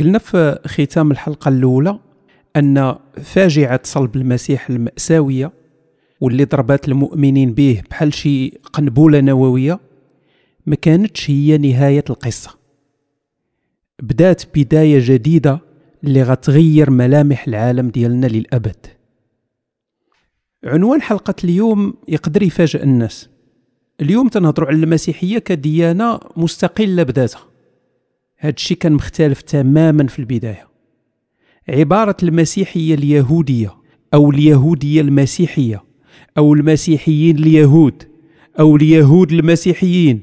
قلنا في ختام الحلقة الأولى أن فاجعة صلب المسيح المأساوية واللي ضربات المؤمنين به بحال شي قنبلة نووية ما كانتش هي نهاية القصة. بدات بداية جديدة اللي غتغير ملامح العالم ديالنا للأبد. عنوان حلقة اليوم يقدر يفاجئ الناس. اليوم تنهضروا على المسيحية كديانة مستقلة بذاتها. هذا الشيء كان مختلف تماما في البداية. عبارة المسيحية اليهودية أو اليهودية المسيحية أو المسيحيين اليهود أو اليهود المسيحيين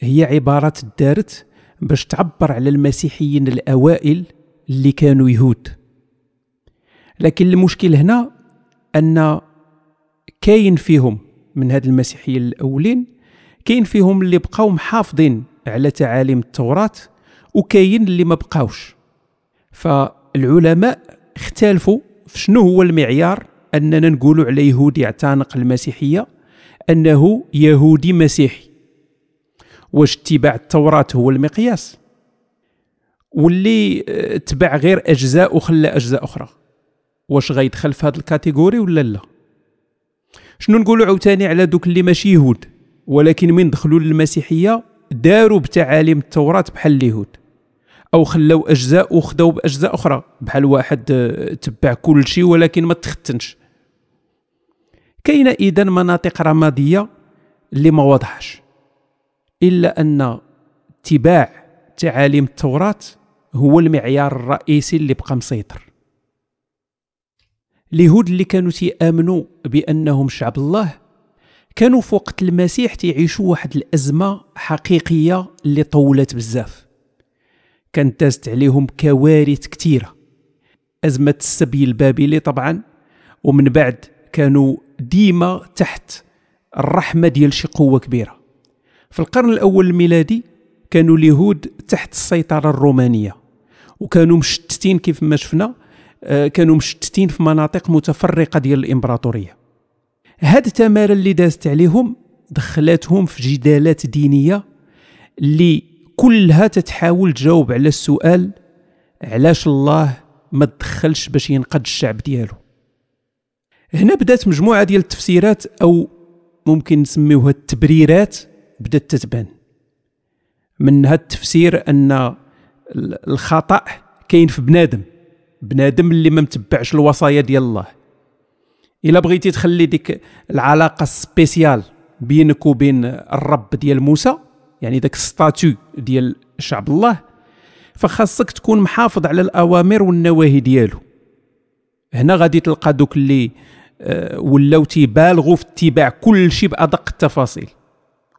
هي عبارات دارت باش تعبر على المسيحيين الأوائل اللي كانوا يهود. لكن المشكل هنا أن كاين فيهم من هاد المسيحيين الأولين كاين فيهم اللي بقاو محافظين على تعاليم التوراة وكاين اللي ما بقاوش. فالعلماء اختلفوا في شنو هو المعيار أننا نقولوا على يهودي يعتنق المسيحية أنه يهودي مسيحي. واش اتباع التوراة هو المقياس؟ واللي تبع غير أجزاء وخلى أجزاء أخرى. واش غيدخل في هذا الكاتيجوري ولا لا؟ شنو نقولوا عاوتاني على دوك اللي ماشي يهود؟ ولكن من دخلوا للمسيحية داروا بتعاليم التوراة بحال اليهود. أو خلاو أجزاء وخداو بأجزاء أخرى. بحال واحد تبع كل شيء ولكن ما تختنش. كاينة إذا مناطق رمادية اللي ما واضحش. إلا أن اتباع تعاليم التوراة هو المعيار الرئيسي اللي بقى مسيطر. اليهود اللي كانوا تيآمنوا بأنهم شعب الله كانوا في وقت المسيح تيعيشوا واحد الأزمة حقيقية اللي طولت بزاف. كانت دازت عليهم كوارث كثيره أزمة السبي البابلي طبعا ومن بعد كانوا ديما تحت الرحمة ديال شي قوة كبيرة. في القرن الأول الميلادي كانوا اليهود تحت السيطرة الرومانية وكانوا مشتتين كيف ما شفنا آه، كانوا مشتتين في مناطق متفرقة ديال الإمبراطورية. هاد التمارة اللي دازت عليهم دخلاتهم في جدالات دينية اللي كلها تتحاول تجاوب على السؤال علاش الله ما تدخلش باش ينقذ الشعب ديالو. هنا بدات مجموعة ديال التفسيرات أو ممكن نسميوها التبريرات بدات تتبان. من هذا التفسير أن الخطأ كاين في بنادم بنادم اللي ما متبعش الوصايا ديال الله. إلا بغيتي تخلي ديك العلاقة spéciale بينك وبين الرب ديال موسى يعني داك statut ديال شعب الله فخاصك تكون محافظ على الأوامر والنواهي ديالو. هنا غادي تلقى دوك اللي آه، ولاو تيبالغوا في اتباع كل شيء بأدق التفاصيل.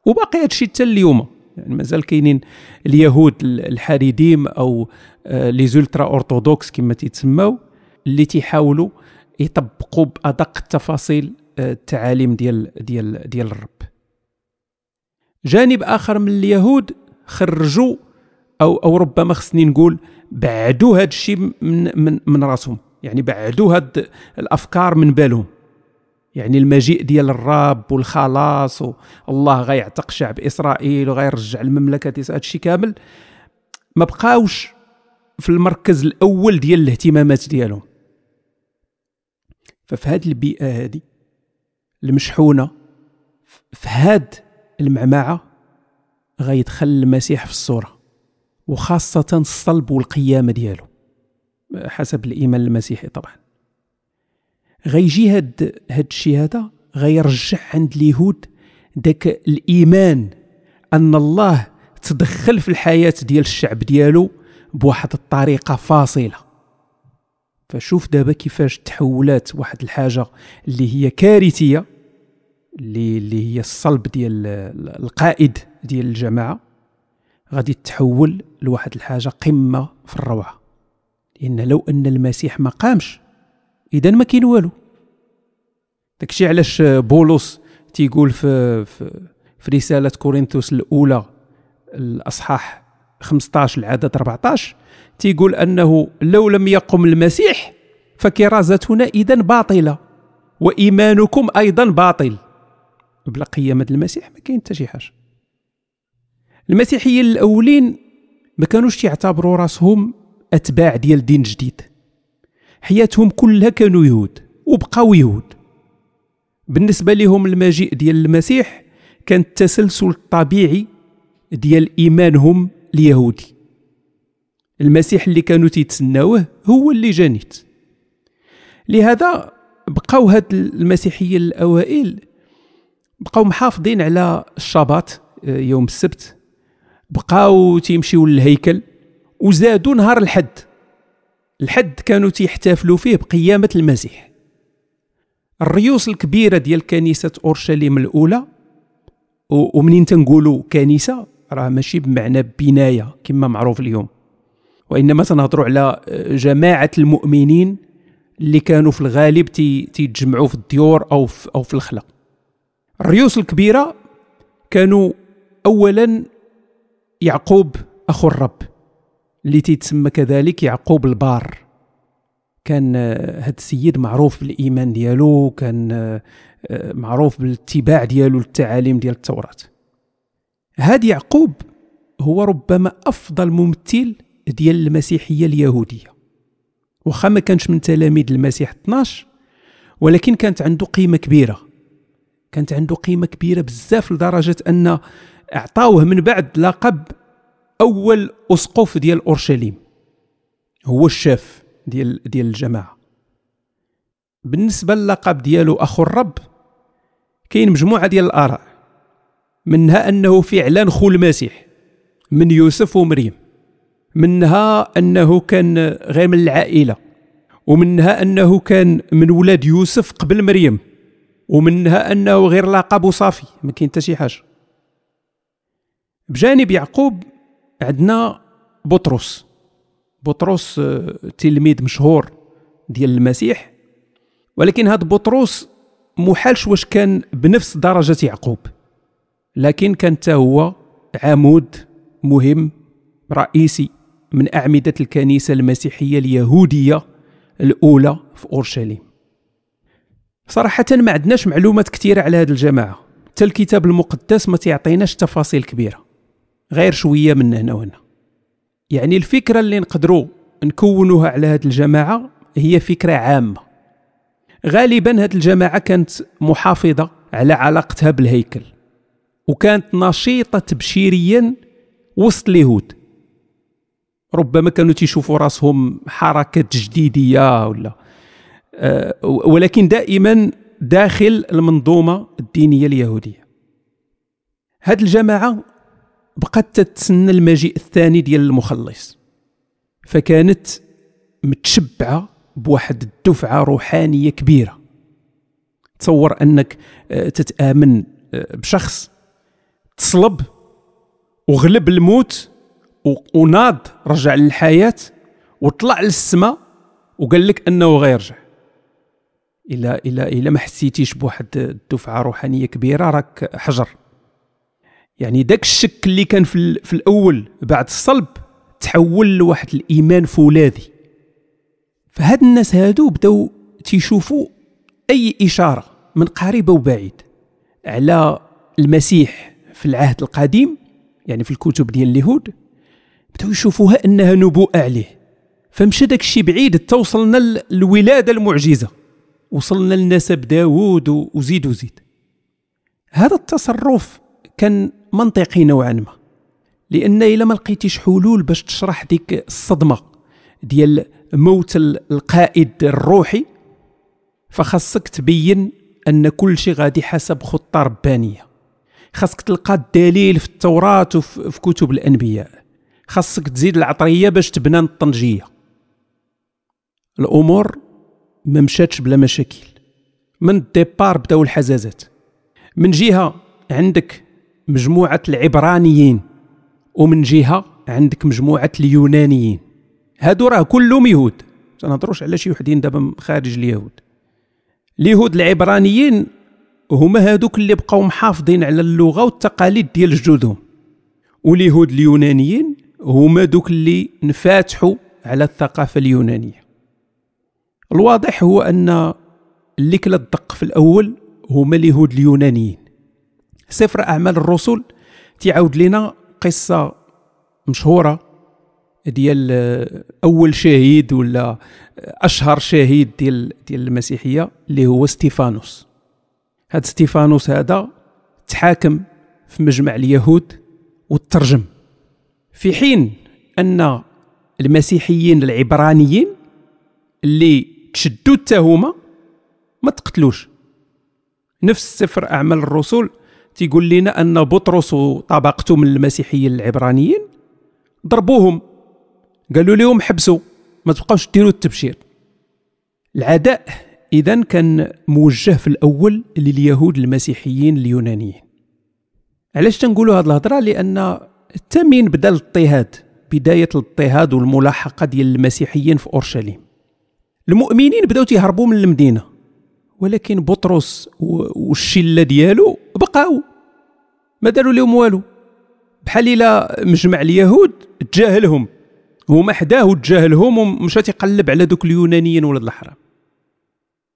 وباقي هادشي حتى اليوم. يعني مازال كاينين اليهود الحريديم أو آه، les ultra-orthodoxes كما تيتسماو اللي تيحاولوا يطبقوا بأدق التفاصيل آه، التعاليم ديال ديال ديال الرب. جانب آخر من اليهود خرجوا أو أو ربما خصني نقول بعدوا هذا الشيء من من من راسهم. يعني بعدوا هاد الأفكار من بالهم. يعني المجيء ديال الرب والخلاص والله غيعتق شعب إسرائيل وغيرجع المملكة هذا الشيء كامل. ما بقاوش في المركز الأول ديال الاهتمامات ديالهم. ففي هذه البيئة هذه المشحونة في هاد المعمعة غيدخل المسيح في الصورة وخاصة الصلب والقيامه ديالو حسب الإيمان المسيحي طبعا. غيجي هاد هاد الشيء هذا غيرجع عند اليهود داك الإيمان أن الله تدخل في الحياة ديال الشعب ديالو بواحد الطريقة فاصلة. فشوف دابا كيفاش تحولات واحد الحاجة اللي هي كارثية اللي اللي هي الصلب ديال القائد ديال الجماعة غادي تحول لواحد الحاجة قمة في الروعة. لأن لو أن المسيح ما قامش اذا ما كاين والو. داكشي علاش بولس تيقول في في, في رسالة كورنثوس الأولى الأصحاح 15 العدد 14 تيقول أنه لو لم يقم المسيح فكرازتنا اذا باطلة وإيمانكم أيضا باطل. بلا قيامة المسيح ما كاين حتى شي حاجة. المسيحيين الأولين ما كانوش يعتبروا راسهم أتباع ديال دين جديد. حياتهم كلها كانوا يهود وبقاو يهود. بالنسبة لهم المجيء ديال المسيح كان التسلسل الطبيعي ديال إيمانهم اليهودي. المسيح اللي كانوا تيتسناوه هو اللي جانيت. لهذا بقاو هاد المسيحية الأوائل بقاو محافظين على الشباط آه، يوم السبت. بقاو تيمشيو للهيكل وزادوا نهار الحد. الحد كانوا تيحتفلوا فيه بقيامة المسيح. الريوس الكبيرة ديال كنيسة أورشليم الأولى ومنين تنقولوا كنيسة؟ راه ماشي بمعنى بناية كما معروف اليوم. وإنما تنهضروا على جماعة المؤمنين اللي كانوا في الغالب تيتجمعوا في الديور أو في أو في الريوس الكبيرة كانوا اولا يعقوب أخو الرب اللي تيتسمى كذلك يعقوب البار. كان هذا السيد معروف بالإيمان ديالو كان معروف بالاتباع ديالو للتعاليم ديال التوراة. هاد يعقوب هو ربما أفضل ممثل ديال المسيحية اليهودية. واخا ما كانش من تلاميذ المسيح 12 ولكن كانت عنده قيمة كبيرة. كانت عنده قيمة كبيرة بزاف لدرجة أن أعطاوه من بعد لقب أول أسقف ديال أورشليم. هو الشاف ديال ديال الجماعة. بالنسبة للقب ديالو أخو الرب كاين مجموعة ديال الآراء منها أنه فعلا خو المسيح من يوسف ومريم منها أنه كان غير من العائلة ومنها أنه كان من ولاد يوسف قبل مريم. ومنها أنه غير لقب وصافي ما كاين حتى شي حاجة. بجانب يعقوب عندنا بطرس. بطرس آه، تلميذ مشهور ديال المسيح. ولكن هذا بطرس محالش واش كان بنفس درجة يعقوب. لكن كان هو عمود مهم رئيسي من أعمدة الكنيسة المسيحية اليهودية الأولى في أورشليم. صراحة ما عندناش معلومات كثيرة على هذه الجماعة. حتى الكتاب المقدس ما تعطيناش تفاصيل كبيرة. غير شوية من هنا وهنا. يعني الفكرة اللي نقدروا نكونوها على هذه الجماعة هي فكرة عامة. غالبا هذه الجماعة كانت محافظة على علاقتها بالهيكل. وكانت نشيطة تبشيريا وسط اليهود. ربما كانوا تيشوفوا راسهم حركة تجديدية ولا ولكن دائما داخل المنظومة الدينية اليهودية. هذه الجماعة بقات تتسنى المجيء الثاني ديال المخلص فكانت متشبعة بواحد الدفعة روحانية كبيرة. تصور أنك آه، تتآمن آه، بشخص تصلب وغلب الموت وناض رجع للحياة وطلع للسماء وقال لك أنه غيرجع. إلا إلا إلا ما حسيتيش بواحد الدفعة روحانية كبيرة راك حجر. يعني داك الشك اللي كان في, في الأول بعد الصلب تحول لواحد الإيمان فولاذي. فهاد الناس هادو بداو تيشوفوا أي إشارة من قريب أو بعيد على المسيح في العهد القديم يعني في الكتب ديال اليهود بداو يشوفوها أنها نبوءة عليه. فمشى داك الشيء بعيد توصلنا للولاده المعجزة. وصلنا لنسب داوود وزيد وزيد. هذا التصرف كان منطقي نوعا ما لأن إلا ما لقيتيش حلول باش تشرح ديك الصدمة ديال موت القائد الروحي فخاصك تبين أن كل شيء غادي حسب خطة ربانية. خاصك تلقى الدليل في التوراة وفي كتب الأنبياء. خاصك تزيد العطرية باش تبنى الطنجية. الأمور ما مشاتش بلا مشاكل. من الديبار بداو الحزازات. من جهة عندك مجموعة العبرانيين ومن جهة عندك مجموعة اليونانيين. هادو راه كلهم يهود. تنهضروش على شي وحدين دابا خارج اليهود. اليهود العبرانيين هما هادوك اللي بقاو محافظين على اللغة والتقاليد ديال جدودهم. واليهود اليونانيين هما دوك اللي انفتحوا على الثقافة اليونانية. الواضح هو أن اللي كلا الدق في الأول هما اليهود اليونانيين. سفر أعمال الرسل تعاود لنا قصة مشهورة ديال أول شهيد ولا أشهر شهيد ديال ديال المسيحية اللي هو ستيفانوس. هذا ستيفانوس هذا تحاكم في مجمع اليهود وترجم. في حين أن المسيحيين العبرانيين اللي تشدوا التهمه ما تقتلوش. نفس سفر أعمال الرسل تيقول لنا أن بطرس وطبقته من المسيحيين العبرانيين؟ ضربوهم. قالوا لهم حبسوا ما تبقاوش ديروا التبشير. العداء إذا كان موجه في الأول لليهود المسيحيين اليونانيين. علاش تنقولوا هذه الهضرة؟ لأن التمين بدأ الاضطهاد بداية الاضطهاد والملاحقة ديال المسيحيين في أورشليم. المؤمنين بداو تيهربوا من المدينة ولكن بطرس والشلة ديالو بقاو ما داروا لهم والو. بحال إلا مجمع اليهود تجاهلهم هما حداه تجاهلهم ومشى تيقلب على دوك اليونانيين ولاد الحرام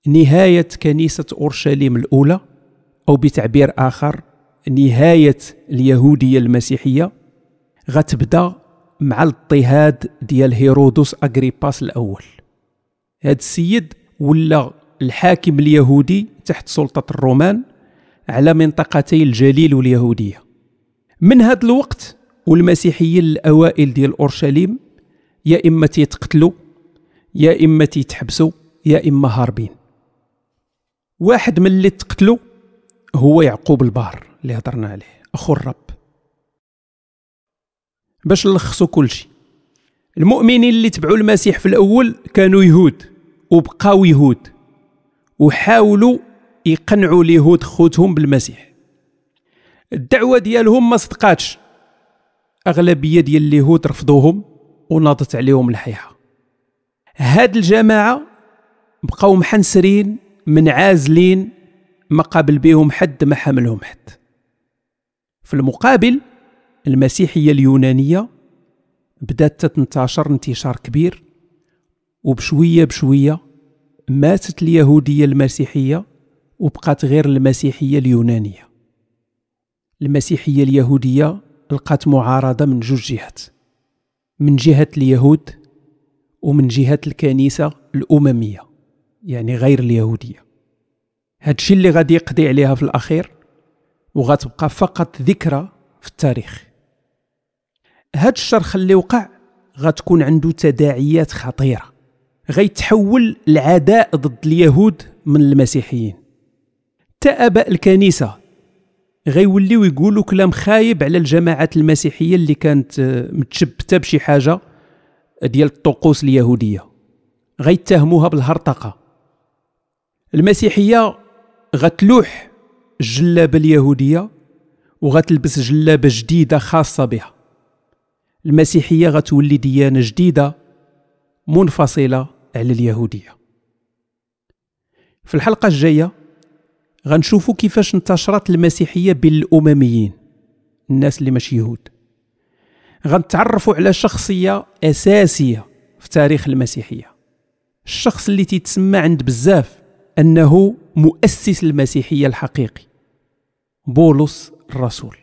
نهاية كنيسة أورشليم الأولى أو بتعبير آخر نهاية اليهودية المسيحية غتبدأ مع الاضطهاد ديال هيرودوس أغريباس الأول. هذا السيد ولا الحاكم اليهودي تحت سلطة الرومان على منطقتي الجليل واليهودية. من هذا الوقت والمسيحيين الأوائل ديال أورشليم يا إما تيتقتلوا يا إما تيتحبسوا يا إما هاربين. واحد من اللي تقتلوا هو يعقوب البار اللي هضرنا عليه أخو الرب. باش نلخصوا كل شيء المؤمنين اللي تبعوا المسيح في الأول كانوا يهود. وبقاو يهود وحاولوا يقنعوا اليهود خوتهم بالمسيح. الدعوة ديالهم ما صدقاتش. أغلبية ديال اليهود رفضوهم وناضت عليهم الحيحه هاد الجماعة بقاو محنسرين منعازلين ما قابل بهم حد ما حملهم حد. في المقابل المسيحية اليونانية بدأت تنتشر انتشار كبير. وبشوية بشوية ماتت اليهودية المسيحية وبقات غير المسيحية اليونانية. المسيحية اليهودية لقات معارضة من جوج جهات من جهة اليهود ومن جهة الكنيسة الأممية يعني غير اليهودية. هادشي اللي غادي يقضي عليها في الأخير وغتبقى فقط ذكرى في التاريخ. هاد الشرخ اللي وقع غتكون عنده تداعيات خطيرة. غيتحول العداء ضد اليهود من المسيحيين. تأباء الكنيسة. غيوليو يقولوا كلام خايب على الجماعات المسيحية اللي كانت متشبتة بشي حاجة ديال الطقوس اليهودية. غيتهموها بالهرطقة. المسيحية غتلوح الجلابة اليهودية وغتلبس جلابة جديدة خاصة بها. المسيحية غتولي ديانة جديدة منفصلة على اليهودية في الحلقة الجاية غنشوفوا كيفاش انتشرت المسيحية بين الأمميين الناس اللي ماشي يهود. غنتعرفوا على شخصية أساسية في تاريخ المسيحية. الشخص اللي تيتسمى عند بزاف أنه مؤسس المسيحية الحقيقي بولس الرسول.